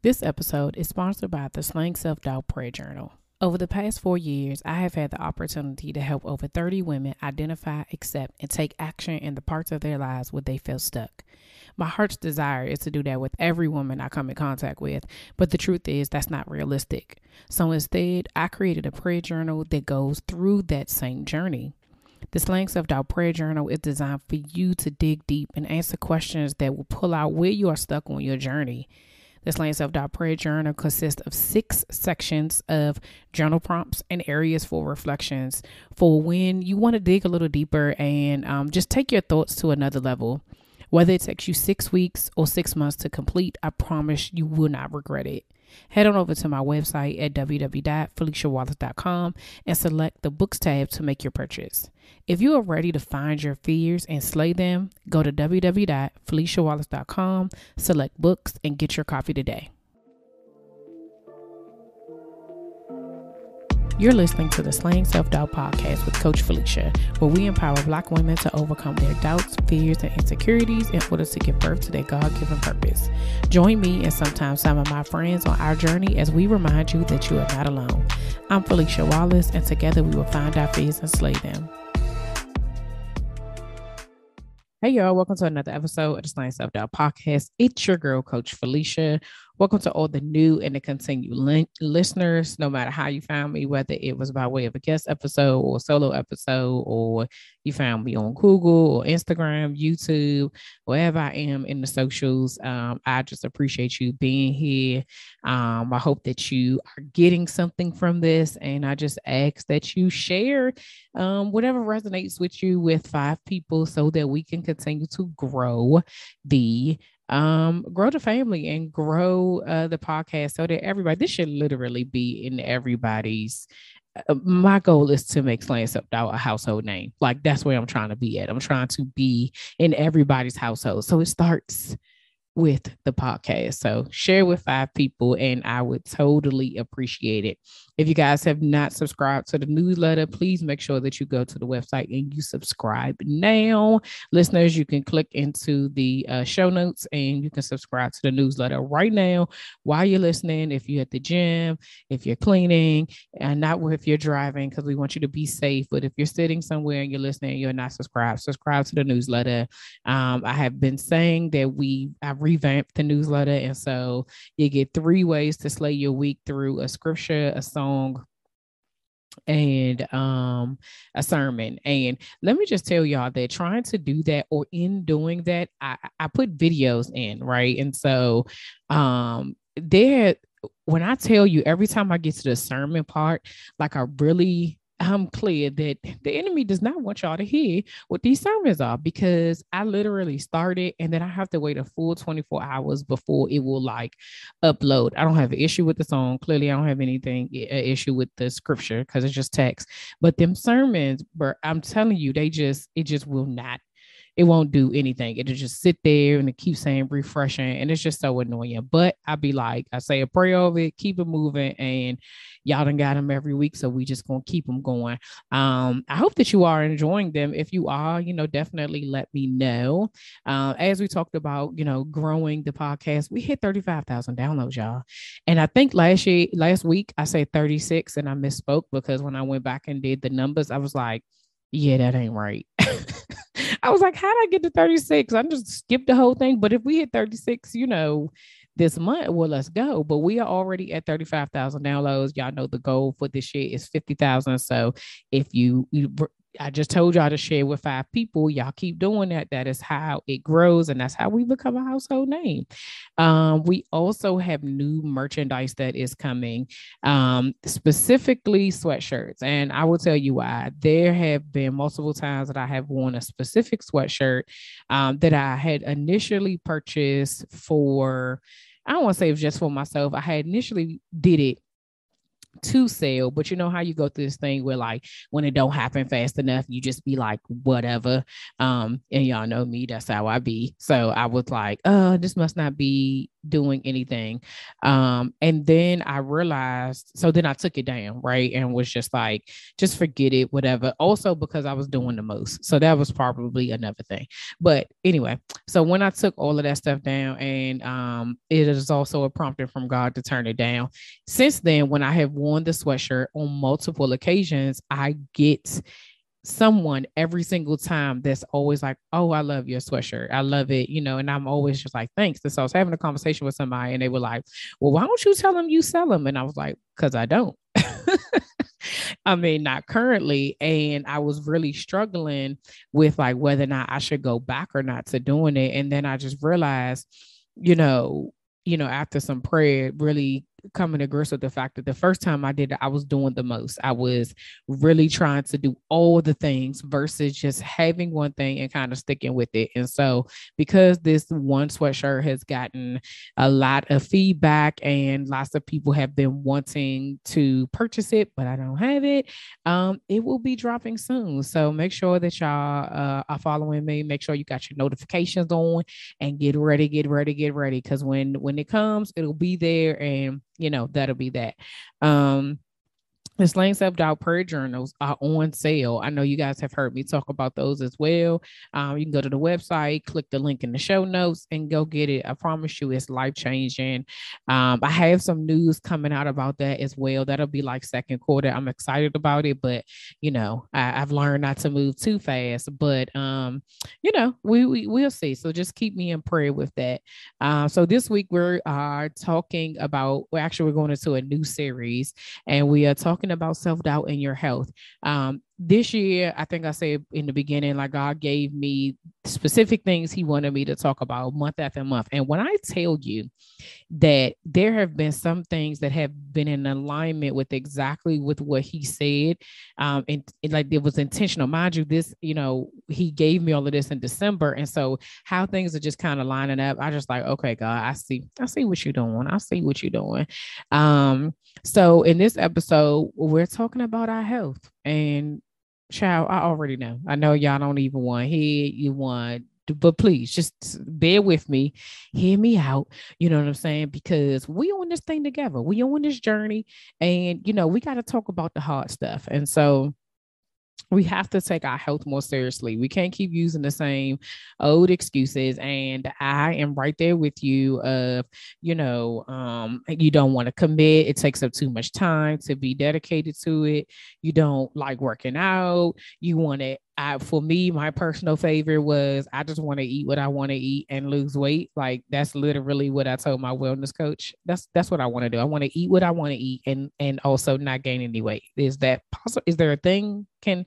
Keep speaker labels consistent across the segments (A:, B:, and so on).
A: This episode is sponsored by the Slaying Self Doubt Prayer Journal. Over the past four years, I have had the opportunity to help over 30 women identify, accept, and take action in the parts of their lives where they feel stuck. My heart's desire is to do that with every woman I come in contact with, but the truth is that's not realistic. So instead, I created a prayer journal that goes through that same journey. The Slaying Self Doubt Prayer Journal is designed for you to dig deep and answer questions that will pull out where you are stuck on your journey. The Slaying Self Doubt Prayer Journal consists of six sections of journal prompts and areas for reflections for when you want to dig a little deeper and um, just take your thoughts to another level. Whether it takes you six weeks or six months to complete, I promise you will not regret it. Head on over to my website at www.feliciawallace.com and select the books tab to make your purchase. If you are ready to find your fears and slay them, go to www.feliciawallace.com, select books, and get your copy today. You're listening to the Slaying Self Doubt podcast with Coach Felicia, where we empower Black women to overcome their doubts, fears, and insecurities in order to give birth to their God given purpose. Join me and sometimes some of my friends on our journey as we remind you that you are not alone. I'm Felicia Wallace, and together we will find our fears and slay them. Hey, y'all, welcome to another episode of the Slaying Self Doubt podcast. It's your girl, Coach Felicia. Welcome to all the new and the continued li- listeners, no matter how you found me, whether it was by way of a guest episode or solo episode, or you found me on Google or Instagram, YouTube, wherever I am in the socials. Um, I just appreciate you being here. Um, I hope that you are getting something from this, and I just ask that you share um, whatever resonates with you with five people so that we can continue to grow the um grow the family and grow uh the podcast so that everybody this should literally be in everybody's uh, my goal is to make Slaying Self Doubt a household name. Like that's where I'm trying to be at. I'm trying to be in everybody's household. So it starts with the podcast. So share with five people, and I would totally appreciate it. If you guys have not subscribed to the newsletter, please make sure that you go to the website and you subscribe now. Listeners, you can click into the uh, show notes and you can subscribe to the newsletter right now while you're listening. If you're at the gym, if you're cleaning, and not if you're driving, because we want you to be safe. But if you're sitting somewhere and you're listening, and you're not subscribed, subscribe to the newsletter. Um, I have been saying that we I revamped the newsletter, and so you get three ways to slay your week through a scripture, a song song and um a sermon. And let me just tell y'all that trying to do that or in doing that i i put videos in right? And so um there when i tell you every time i get to the sermon part like i really I'm clear that the enemy does not want y'all to hear what these sermons are because I literally started and then I have to wait a full 24 hours before it will like upload. I don't have an issue with the song. Clearly, I don't have anything eh, an issue with the scripture because it's just text. But them sermons, but I'm telling you, they just it just will not it won't do anything. It'll just sit there and it keeps saying refreshing. And it's just so annoying. But I'd be like, I say a prayer over it, keep it moving. And y'all done got them every week. So we just gonna keep them going. Um, I hope that you are enjoying them. If you are, you know, definitely let me know. Uh, as we talked about, you know, growing the podcast, we hit 35,000 downloads, y'all. And I think last year, last week, I said 36 and I misspoke because when I went back and did the numbers, I was like, yeah, that ain't right. I was like, how did I get to 36? I just skipped the whole thing. But if we hit 36, you know, this month, well, let's go. But we are already at 35,000 downloads. Y'all know the goal for this year is 50,000. So if you, you I just told y'all to share with five people. Y'all keep doing that. That is how it grows, and that's how we become a household name. Um, we also have new merchandise that is coming, um, specifically sweatshirts. And I will tell you why. There have been multiple times that I have worn a specific sweatshirt um, that I had initially purchased for I don't want to say it was just for myself. I had initially did it to sell but you know how you go through this thing where like when it don't happen fast enough you just be like whatever. Um and y'all know me that's how i be. So i was like uh this must not be doing anything. Um, and then I realized, so then I took it down, right? And was just like, just forget it, whatever. Also, because I was doing the most. So that was probably another thing. But anyway, so when I took all of that stuff down, and um, it is also a prompting from God to turn it down. Since then, when I have worn the sweatshirt on multiple occasions, I get someone every single time that's always like, Oh, I love your sweatshirt. I love it, you know, and I'm always just like, Thanks. And so I was having a conversation with somebody and they were like, Well, why don't you tell them you sell them? And I was like, Because I don't. I mean, not currently. And I was really struggling with like whether or not I should go back or not to doing it. And then I just realized, you know, you know, after some prayer, really coming to grips with the fact that the first time I did it, I was doing the most. I was really trying to do all the things versus just having one thing and kind of sticking with it. And so, because this one sweatshirt has gotten a lot of feedback and lots of people have been wanting to purchase it, but I don't have it, um, it will be dropping soon. So, make sure that y'all uh, are following me. Make sure you got your notifications on and get ready, get ready, get ready. Because when when it comes, it'll be there and you know, that'll be that. Um, the Slaying Self Doubt Prayer Journals are on sale. I know you guys have heard me talk about those as well. Um, you can go to the website, click the link in the show notes, and go get it. I promise you, it's life changing. Um, I have some news coming out about that as well. That'll be like second quarter. I'm excited about it, but you know, I, have learned not to move too fast. But um, you know, we, we we'll see. So just keep me in prayer with that. Uh, so this week we are talking about. Well, actually, we're going into a new series, and we are talking talking about self doubt in your health. Um, this year, I think I said in the beginning, like God gave me specific things He wanted me to talk about month after month. And when I tell you that there have been some things that have been in alignment with exactly with what He said, um, and, and like it was intentional. Mind you, this, you know, He gave me all of this in December, and so how things are just kind of lining up. I just like, okay, God, I see, I see what you're doing. I see what you're doing. Um, so in this episode, we're talking about our health and child, I already know. I know y'all don't even want hear you want but please just bear with me, hear me out. You know what I'm saying? Because we on this thing together. We on this journey, and you know we got to talk about the hard stuff. And so we have to take our health more seriously. We can't keep using the same old excuses. And I am right there with you of, you know, um, you don't want to commit. It takes up too much time to be dedicated to it. You don't like working out. You want to I for me, my personal favorite was I just want to eat what I want to eat and lose weight. Like that's literally what I told my wellness coach. That's that's what I want to do. I want to eat what I want to eat and and also not gain any weight. Is that possible? Is there a thing? Can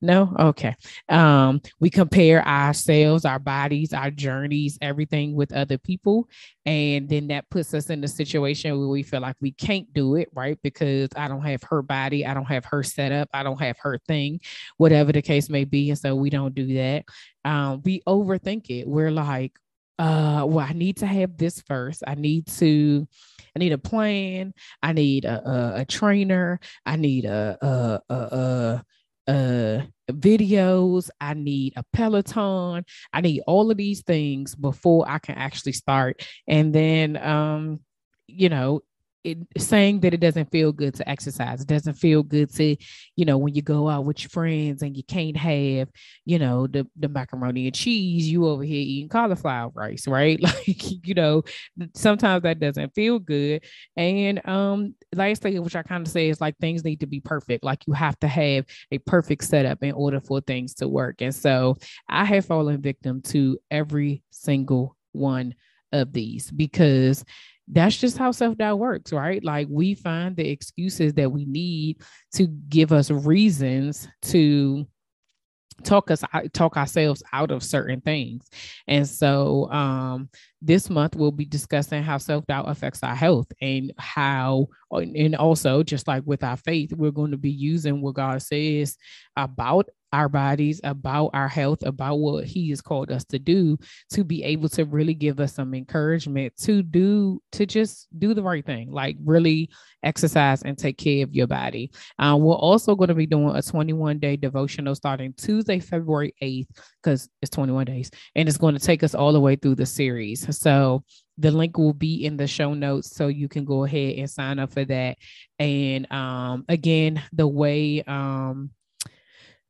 A: no? Okay. Um, we compare ourselves, our bodies, our journeys, everything with other people, and then that puts us in the situation where we feel like we can't do it, right? Because I don't have her body, I don't have her setup, I don't have her thing, whatever the case may be. And so we don't do that. Um, we overthink it. We're like, uh, well, I need to have this first. I need to, I need a plan. I need a, a, a trainer. I need a, a, a, a, a videos. I need a Peloton. I need all of these things before I can actually start. And then, um, you know, it, saying that it doesn't feel good to exercise. It doesn't feel good to, you know, when you go out with your friends and you can't have, you know, the, the macaroni and cheese, you over here eating cauliflower rice, right? Like, you know, sometimes that doesn't feel good. And um, last thing which I kind of say is like things need to be perfect. Like you have to have a perfect setup in order for things to work. And so I have fallen victim to every single one of these because that's just how self doubt works, right? Like we find the excuses that we need to give us reasons to talk us talk ourselves out of certain things and so um this month we'll be discussing how self-doubt affects our health and how and also just like with our faith we're going to be using what god says about our bodies, about our health, about what He has called us to do, to be able to really give us some encouragement to do, to just do the right thing, like really exercise and take care of your body. Uh, we're also going to be doing a 21 day devotional starting Tuesday, February 8th, because it's 21 days, and it's going to take us all the way through the series. So, the link will be in the show notes so you can go ahead and sign up for that. And um, again the way um,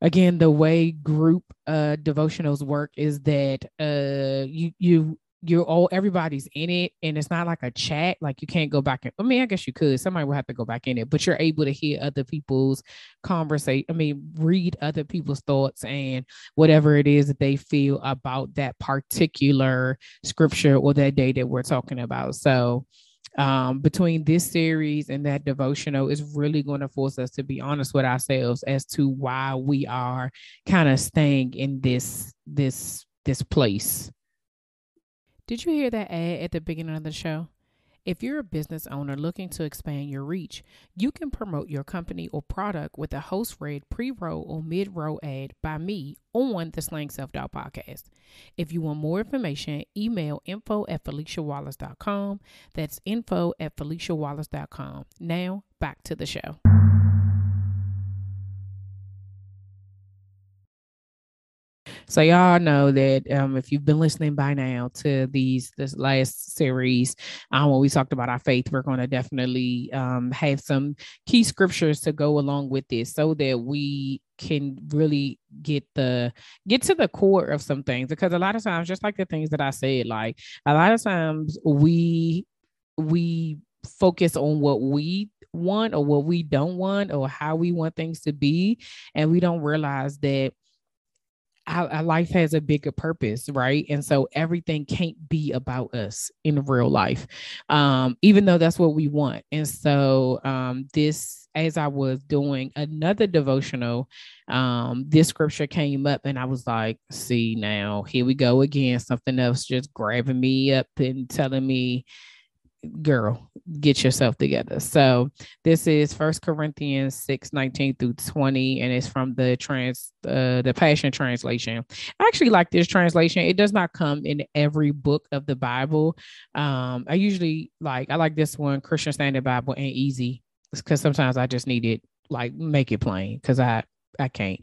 A: again the way group uh devotionals work is that uh you you you're all everybody's in it and it's not like a chat like you can't go back and i mean i guess you could somebody will have to go back in it but you're able to hear other people's conversation i mean read other people's thoughts and whatever it is that they feel about that particular scripture or that day that we're talking about so um, between this series and that devotional is really going to force us to be honest with ourselves as to why we are kind of staying in this this this place. Did you hear that ad at the beginning of the show? If you're a business owner looking to expand your reach, you can promote your company or product with a host read pre roll or mid roll ad by me on the Slaying Self Doubt podcast. If you want more information, email info at FeliciaWallace.com. That's info at FeliciaWallace.com. Now, back to the show. So y'all know that um, if you've been listening by now to these this last series, um, when we talked about our faith, we're going to definitely um, have some key scriptures to go along with this, so that we can really get the get to the core of some things. Because a lot of times, just like the things that I said, like a lot of times we we focus on what we want or what we don't want or how we want things to be and we don't realize that our, our, life has a bigger purpose, right? And so everything can't be about us in real life, um, even though that's what we want. And so um, this, as I was doing another devotional, um, this scripture came up, and I was like, "See now, here we go again. Something else just grabbing me up and telling me." Girl get yourself together. So this is first corinthians 6 19 through 20 and it's from the trans uh, the passion translation. I actually like this translation. It does not come in every book of the bible. Um i usually like i like this one christian standard bible and easy because sometimes i just need it like make it plain because i I can't.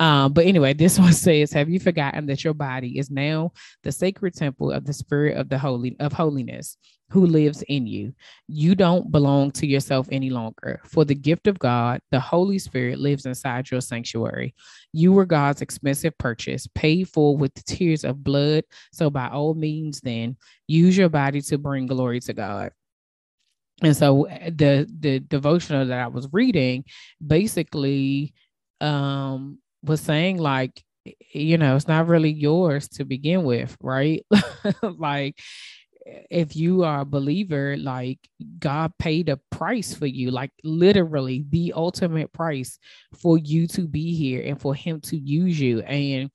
A: Um, but anyway, this one says, Have you forgotten that your body is now the sacred temple of the spirit of the holy of holiness who lives in you? You don't belong to yourself any longer. For the gift of God, the Holy Spirit lives inside your sanctuary. You were God's expensive purchase, paid for with the tears of blood. So by all means, then use your body to bring glory to God and so the the devotional that I was reading basically um was saying like you know it's not really yours to begin with right? Like if you are a believer like god paid a price for you like literally the ultimate price for you to be here and for him to use you. And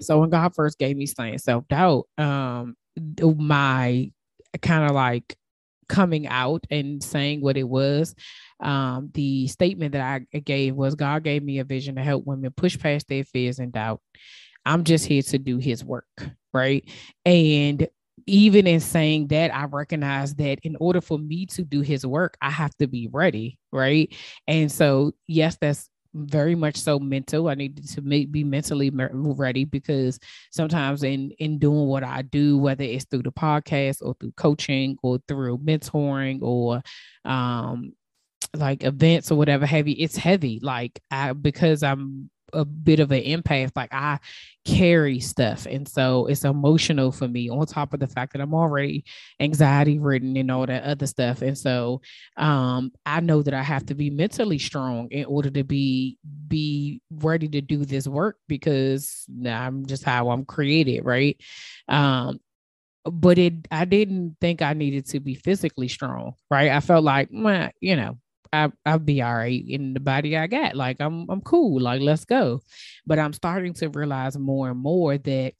A: so when god first gave me slaying self-doubt um my kind of like coming out and saying what it was um, the statement that I gave was God gave me a vision to help women push past their fears and doubt. I'm just here to do his work, right? And even in saying that, I recognize that in order for me to do his work, I have to be ready, right? And so, yes, that's very much so mental. I needed to be mentally ready because sometimes in in doing what I do, whether it's through the podcast or through coaching or through mentoring or um, like events or whatever heavy it's heavy like i because i'm a bit of an empath like i carry stuff. And so it's emotional for me on top of the fact that i'm already anxiety ridden and all that other stuff. And so um i know that i have to be mentally strong in order to be be ready to do this work because i'm just how i'm created right? Um but it i didn't think i needed to be physically strong right? I felt like well, you know I I'll be all right in the body I got. Like I'm I'm cool. Like let's go. But I'm starting to realize more and more that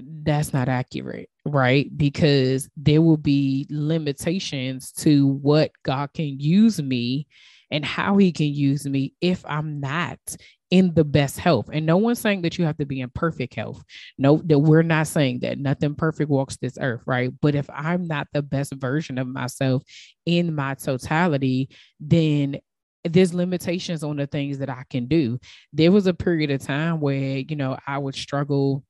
A: that's not accurate, right? Because there will be limitations to what God can use me and how he can use me if I'm not in the best health. And no one's saying that you have to be in perfect health. No, that we're not saying that nothing perfect walks this earth, right? But if I'm not the best version of myself in my totality, then there's limitations on the things that I can do. There was a period of time where, you know, I would struggle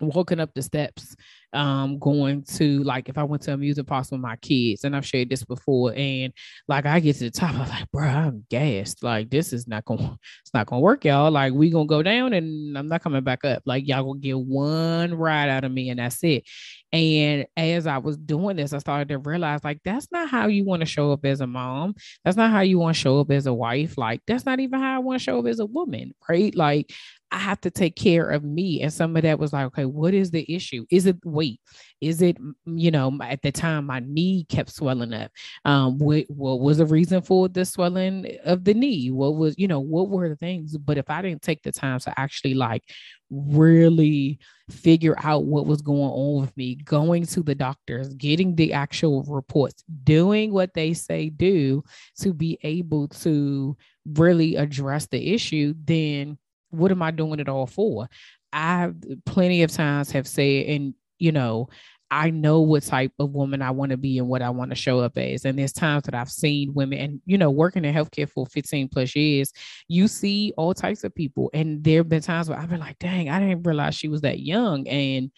A: walking up the steps um going to like if I went to a music party with my kids and I've shared this before and like I get to the top I'm like bro I'm gassed. Like this is not gonna it's not gonna work y'all. Like we gonna go down and I'm not coming back up. Like y'all gonna get one ride out of me and that's it. And as I was doing this I started to realize like that's not how you want to show up as a mom. That's not how you want to show up as a wife. Like that's not even how I want to show up as a woman right? Like I have to take care of me. And some of that was like, okay, what is the issue? Is it weight? Is it, you know, at the time my knee kept swelling up? Um, what, what was the reason for the swelling of the knee? What was, you know, what were the things? But if I didn't take the time to actually like really figure out what was going on with me, going to the doctors, getting the actual reports, doing what they say do to be able to really address the issue, then what am I doing it all for? I plenty of times have said, and you know, I know what type of woman I want to be and what I want to show up as. And there's times that I've seen women, and you know, working in healthcare for 15 plus years, you see all types of people. And there have been times where I've been like, dang, I didn't realize she was that young. And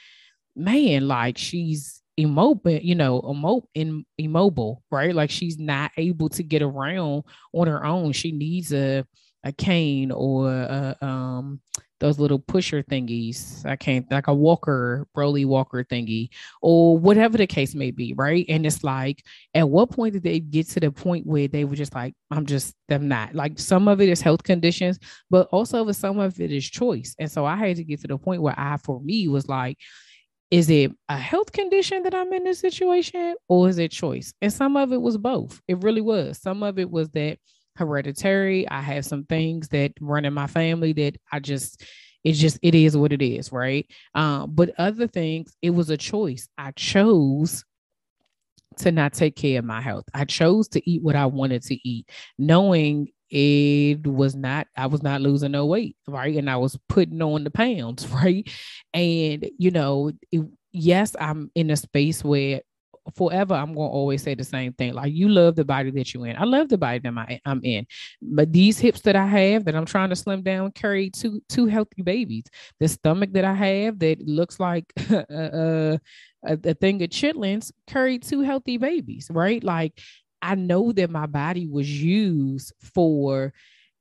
A: man, like she's immobile, you know, immobile, in, immobile, right? Like she's not able to get around on her own. She needs a a cane or a, um those little pusher thingies. I can't like a walker, Broly walker thingy, or whatever the case may be, right? And it's like, at what point did they get to the point where they were just like, I'm just them not like some of it is health conditions, but also some of it is choice. And so I had to get to the point where I, for me, was like, is it a health condition that I'm in this situation, or is it choice? And some of it was both. It really was. Some of it was that hereditary. I have some things that run in my family that I just it's just it is what it is, right? Um, but other things, it was a choice. I chose to not take care of my health. I chose to eat what I wanted to eat, knowing it was not i was not losing no weight right and i was putting on the pounds right and you know it, yes i'm in a space where forever I'm going to always say the same thing. Like you love the body that you're in. I love the body that I, I'm in. But these hips that I have that I'm trying to slim down carry two two healthy babies. The stomach that I have that looks like a, a, a thing of chitlins carry two healthy babies, right? Like I know that my body was used for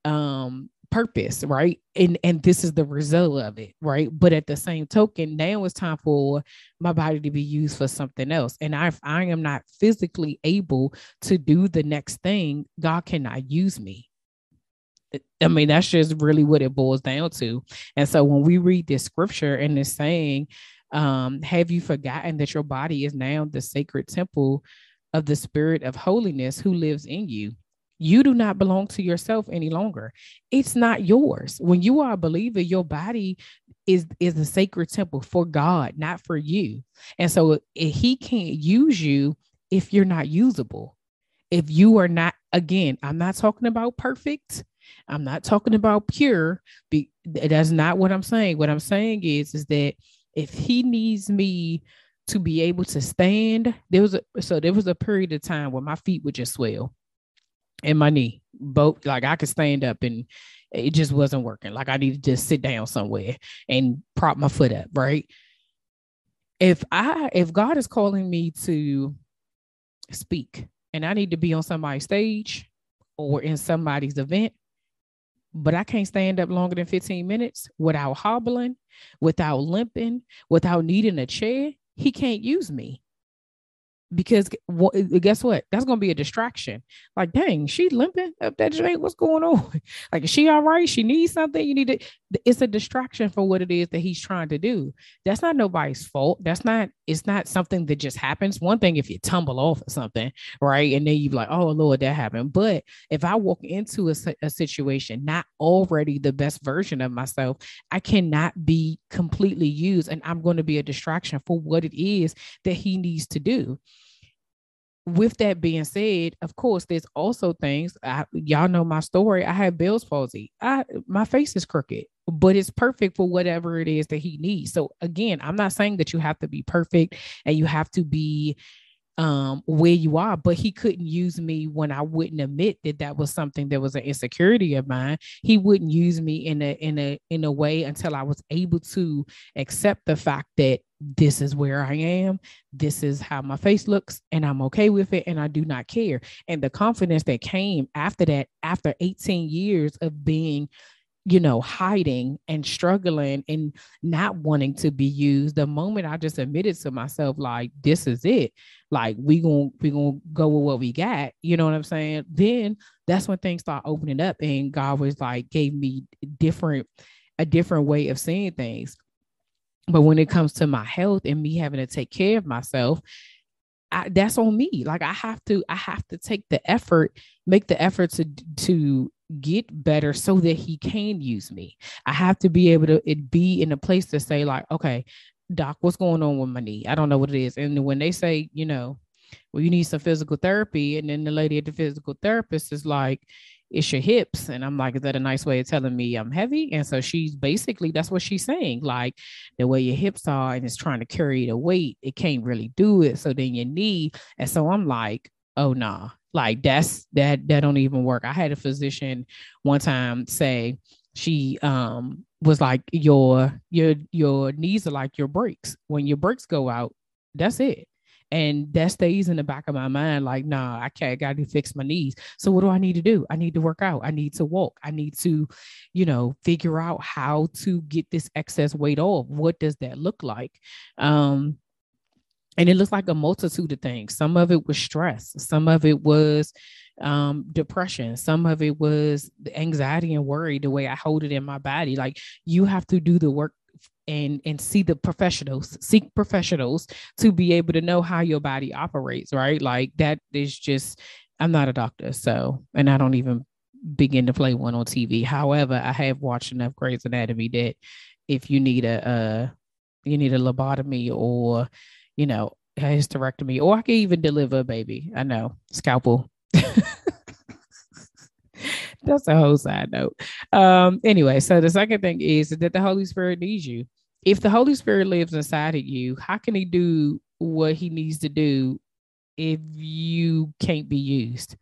A: um purpose, right? And and this is the result of it, right? But at the same token, now it's time for my body to be used for something else. And if I am not physically able to do the next thing, God cannot use me. I mean, that's just really what it boils down to. And so when we read this scripture and it's saying, um, have you forgotten that your body is now the sacred temple of the spirit of holiness who lives in you? You do not belong to yourself any longer. It's not yours. When you are a believer your body is is a sacred temple for god not for you. And so he can't use you if you're not usable. If you are not again i'm not talking about perfect. I'm not talking about pure. Be, that's not what i'm saying. What i'm saying is is that if he needs me to be able to stand there was a so there was a period of time where my feet would just swell in my knee. Both like I could stand up and it just wasn't working. Like I needed to sit down somewhere and prop my foot up, right? If I if God is calling me to speak and I need to be on somebody's stage or in somebody's event, but I can't stand up longer than 15 minutes without hobbling, without limping, without needing a chair, he can't use me because guess what? That's gonna be a distraction. Like, dang, she limping up that joint. What's going on? like, is she all right? She needs something. You need to. It's a distraction for what it is that he's trying to do. That's not nobody's fault. That's not it's not something that just happens. One thing if you tumble off or something, right? And then you're like, oh Lord, that happened. But if I walk into a, a situation not already the best version of myself, I cannot be completely used. And I'm going to be a distraction for what it is that he needs to do with that being said, of course, there's also things. I, y'all know my story. I have Bell's palsy. I my face is crooked, but it's perfect for whatever it is that he needs. So again, I'm not saying that you have to be perfect and you have to be um, where you are, but he couldn't use me when I wouldn't admit that that was something that was an insecurity of mine. He wouldn't use me in a in a in a way until I was able to accept the fact that this is where I am, this is how my face looks, and I'm okay with it, and I do not care. And the confidence that came after that, after 18 years of being you know, hiding and struggling and not wanting to be used. The moment I just admitted to myself, like, this is it, like we gonna we gonna go with what we got, you know what I'm saying? Then that's when things start opening up and God was like gave me different a different way of seeing things. But when it comes to my health and me having to take care of myself, I, that's on me. Like I have to, I have to take the effort, make the effort to to get better so that he can use me. I have to be able to it be in a place to say like, okay, doc, what's going on with my knee? I don't know what it is. And when they say, you know, well, you need some physical therapy, and then the lady at the physical therapist is like, it's your hips. And I'm like, is that a nice way of telling me I'm heavy? And so she's basically that's what she's saying. Like the way your hips are and it's trying to carry the weight, it can't really do it. So then your knee. And so I'm like, oh nah, like that's that that don't even work. I had a physician one time say she um was like your your your knees are like your brakes. When your brakes go out, that's it. And that stays in the back of my mind, like, nah, I can't gotta fix my knees. So what do I need to do? I need to work out. I need to walk. I need to, you know, figure out how to get this excess weight off. What does that look like? Um, and it looks like a multitude of things. Some of it was stress, some of it was um, depression, some of it was anxiety and worry, the way I hold it in my body. Like you have to do the work and and see the professionals seek professionals to be able to know how your body operates right like that is just i'm not a doctor so and i don't even begin to play one on tv however i have watched enough Grey's Anatomy that if you need a uh you need a lobotomy or you know, hysterectomy, or I can even deliver a baby. I know, scalpel. That's a whole side note. Um, anyway, so the second thing is that the Holy Spirit needs you. If the Holy Spirit lives inside of you, how can he do what he needs to do if you can't be used?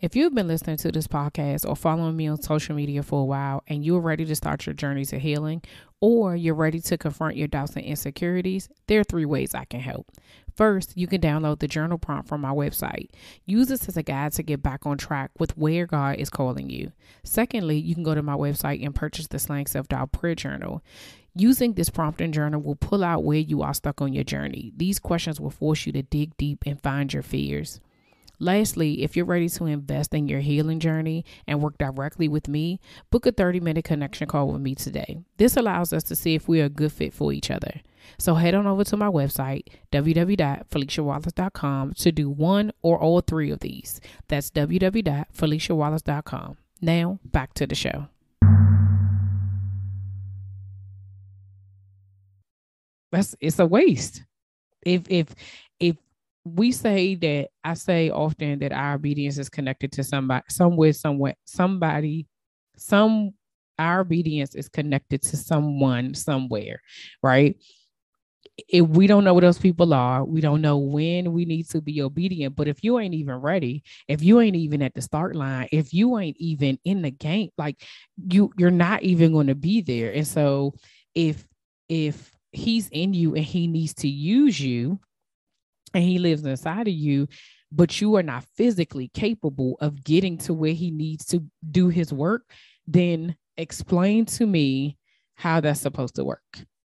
A: If you've been listening to this podcast or following me on social media for a while and you're ready to start your journey to healing, or you're ready to confront your doubts and insecurities, there are three ways I can help. First, you can download the journal prompt from my website. Use this as a guide to get back on track with where God is calling you. Secondly, you can go to my website and purchase the Slaying Self Doubt Prayer Journal. Using this prompt and journal will pull out where you are stuck on your journey. These questions will force you to dig deep and find your fears. Lastly, if you're ready to invest in your healing journey and work directly with me, book a 30 minute connection call with me today. This allows us to see if we are a good fit for each other. So head on over to my website, www.feliciawallace.com, to do one or all three of these. That's www.feliciawallace.com. Now, back to the show. That's it's a waste. If if if we say that I say often that our obedience is connected to somebody, somewhere, somewhere, somebody, some our obedience is connected to someone somewhere, right? If we don't know what those people are, we don't know when we need to be obedient. But if you ain't even ready, if you ain't even at the start line, if you ain't even in the game, like you, you're not even going to be there. And so if if he's in you and he needs to use you, and he lives inside of you but you are not physically capable of getting to where he needs to do his work then explain to me how that's supposed to work.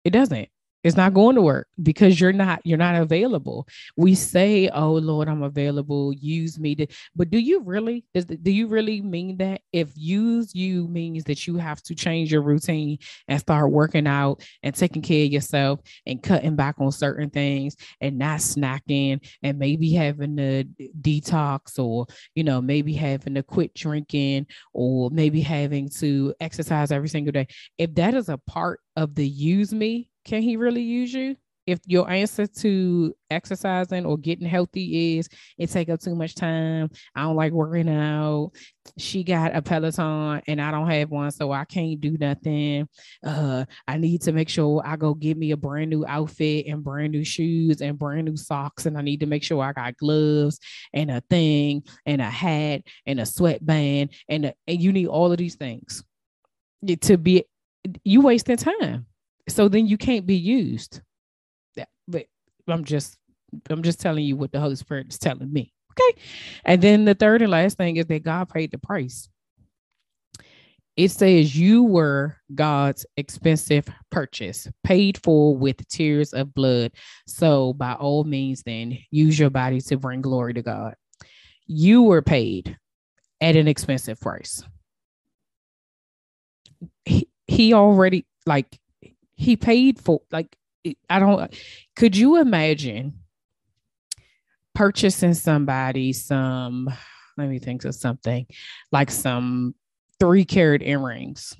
A: It doesn't it's not going to work because you're not you're not available. We say oh lord i'm available. Use me to but do you really do you really mean that? If use you means that you have to change your routine and start working out and taking care of yourself and cutting back on certain things and not snacking and maybe having a detox or you know maybe having to quit drinking or maybe having to exercise every single day. If that is a part of the use me can he really use you? If your answer to exercising or getting healthy is it take up too much time, I don't like working out. She got a Peloton and I don't have one, so I can't do nothing. Uh, I need to make sure I go get me a brand new outfit and brand new shoes and brand new socks, and I need to make sure I got gloves and a thing and a hat and a sweatband and a, and you need all of these things to be you wasting time so then you can't be used. But I'm just I'm just telling you what the Holy Spirit is telling me. Okay. And then the third and last thing is that God paid the price. It says you were God's expensive purchase, paid for with tears of blood. So, by all means, then use your body to bring glory to God. You were paid at an expensive price. He, he already, like, he paid for like I don't could you imagine purchasing somebody some let me think of something like some three carat earrings?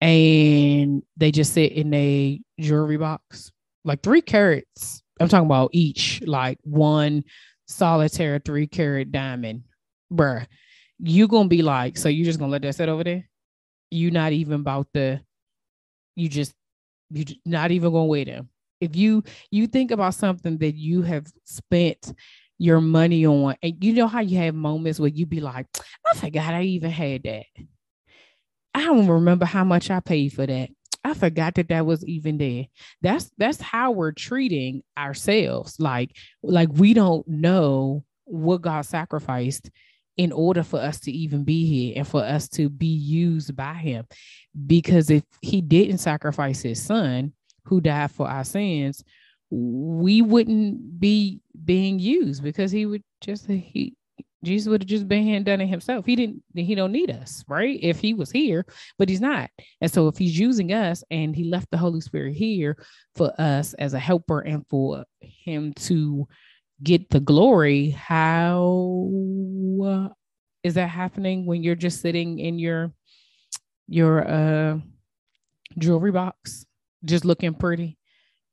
A: And they just sit in a jewelry box like three carats i'm talking about each like one solitaire three carat diamond bruh. You gonna be like so you just gonna let that sit over there? You not even about the you just you're not even gonna wait them. If you you think about something that you have spent your money on, and you know how you have moments where you be like, I forgot I even had that. I don't remember how much I paid for that. I forgot that that was even there. That's that's how we're treating ourselves. Like like we don't know what God sacrificed in order for us to even be here and for us to be used by him. Because if he didn't sacrifice his son who died for our sins, we wouldn't be being used because he would just he Jesus would have just been done it himself. He didn't he don't need us, right? If he was here, but he's not. And so if he's using us and he left the Holy Spirit here for us as a helper and for him to get the glory, how is that happening when you're just sitting in your your uh jewelry box, just looking pretty,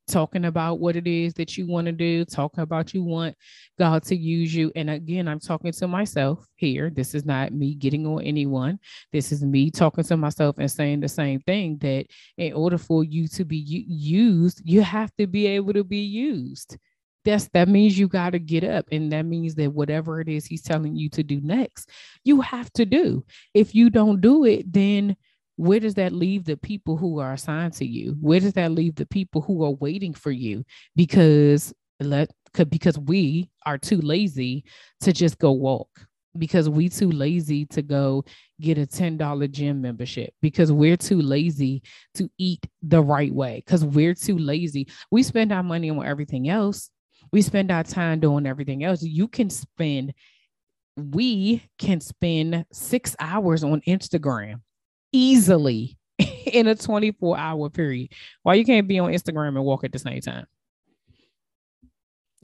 A: talking about what it is that you want to do, talking about you want God to use you. And again, I'm talking to myself here. This is not me getting on anyone. This is me talking to myself and saying the same thing that in order for you to be used, you have to be able to be used that's that means you got to get up and that means that whatever it is he's telling you to do next you have to do. If you don't do it then where does that leave the people who are assigned to you? Where does that leave the people who are waiting for you? Because let because we are too lazy to just go walk. Because we too lazy to go get a $10 gym membership. Because we're too lazy to eat the right way. Because we're too lazy. We spend our money on everything else we spend our time doing everything else. You can spend, we can spend six hours on Instagram easily in a 24 hour period. Why you can't be on Instagram and walk at the same time?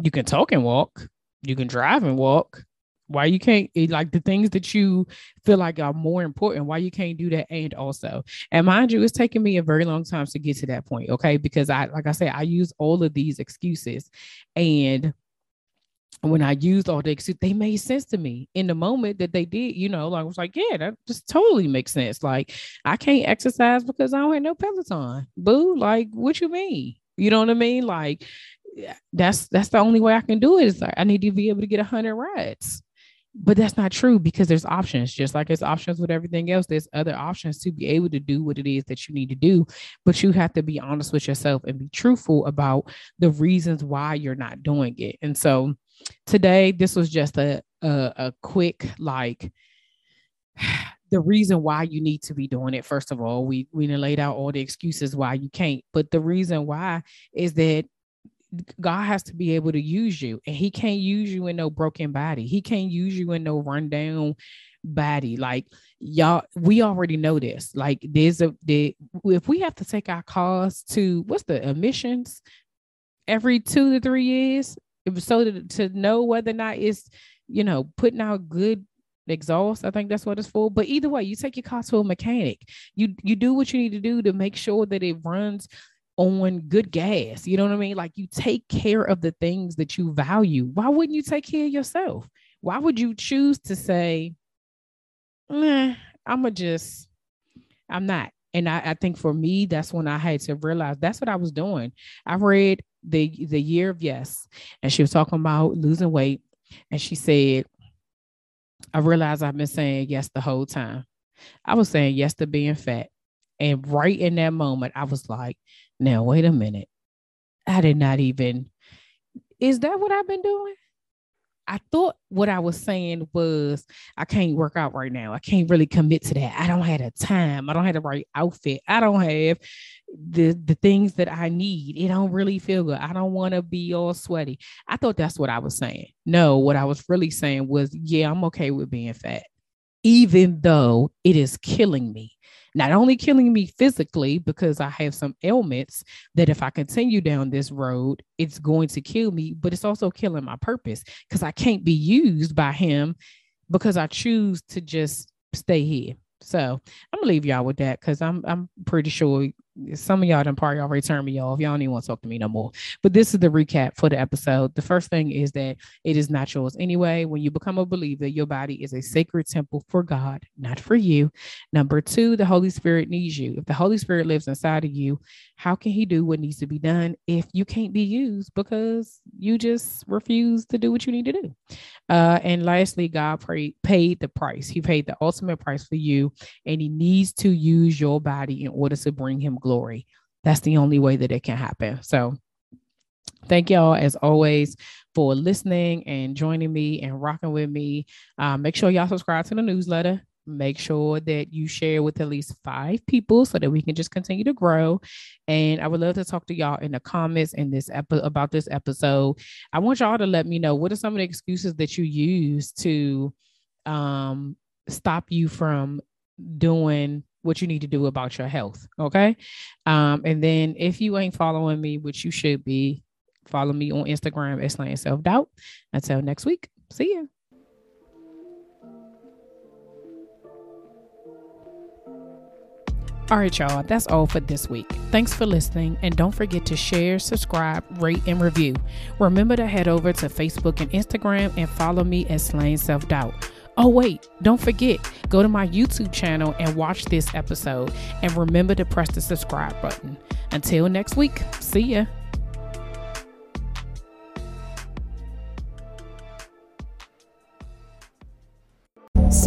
A: You can talk and walk, you can drive and walk, why you can't eh, like the things that you feel like are more important why you can't do that and also and mind you it's taken me a very long time to get to that point okay because i like i said i use all of these excuses and when I used all the excuses, they made sense to me in the moment that they did. You know, like I was like, yeah, that just totally makes sense. Like I can't exercise because I don't have no Peloton. Boo, like what you mean? You know what I mean? Like that's that's the only way I can do it. Is like I need to be able to get hundred rides but that's not true because there's options just like there's options with everything else there's other options to be able to do what it is that you need to do but you have to be honest with yourself and be truthful about the reasons why you're not doing it and so today this was just a a, a quick like the reason why you need to be doing it. First of all, we we laid out all the excuses why you can't, but the reason why is that God has to be able to use you, and He can't use you in no broken body. He can't use you in no rundown body. Like y'all, we already know this. Like there's a the if we have to take our cars to what's the emissions every two to three years, so to, to know whether or not it's you know putting out good exhaust. I think that's what it's for. But either way, you take your car to a mechanic. You you do what you need to do to make sure that it runs on good gas. You know what I mean? Like you take care of the things that you value. Why wouldn't you take care of yourself? Why would you choose to say, nah, I'm gonna just, I'm not. And I, I think for me, that's when I had to realize that's what I was doing. I read the the year of yes, and she was talking about losing weight, and she said, I realized I've been saying yes the whole time. I was saying yes to being fat. And right in that moment, I was like, now, wait a minute. I did not even, is that what I've been doing? I thought what I was saying was I can't work out right now. I can't really commit to that. I don't have the time. I don't have the right outfit. I don't have the the things that I need. It don't really feel good. I don't want to be all sweaty. I thought that's what I was saying. No, what I was really saying was, yeah, I'm okay with being fat, even though it is killing me not only killing me physically because I have some ailments that if I continue down this road, it's going to kill me, but it's also killing my purpose because I can't be used by him because I choose to just stay here. So I'm gonna leave y'all with that because I'm I'm pretty sure some of y'all done probably already turned me off. Y'all don't even want to talk to me no more. But this is the recap for the episode. The first thing is that it is not yours anyway. When you become a believer, your body is a sacred temple for God, not for you. Number two, the Holy Spirit needs you. If the Holy Spirit lives inside of you, how can He do what needs to be done if you can't be used because you just refuse to do what you need to do? Uh, and lastly, God pray, paid the price. He paid the ultimate price for you, and He needs to use your body in order to bring Him glory glory. That's the only way that it can happen. So, thank y'all as always for listening and joining me and rocking with me. Uh, make sure y'all subscribe to the newsletter. Make sure that you share with at least five people so that we can just continue to grow. And I would love to talk to y'all in the comments in this about this episode. I want y'all to let me know what are some of the excuses that you use to um, stop you from doing what you need to do about your health. Okay. Um, and then if you ain't following me, which you should be, follow me on Instagram at Slaying Self Doubt. Until next week, see you. All right, y'all, that's all for this week. Thanks for listening, and don't forget to share, subscribe, rate, and review. Remember to head over to Facebook and Instagram and follow me at Slaying Self Doubt. Oh, wait, don't forget, go to my YouTube channel and watch this episode. And remember to press the subscribe button. Until next week, see ya.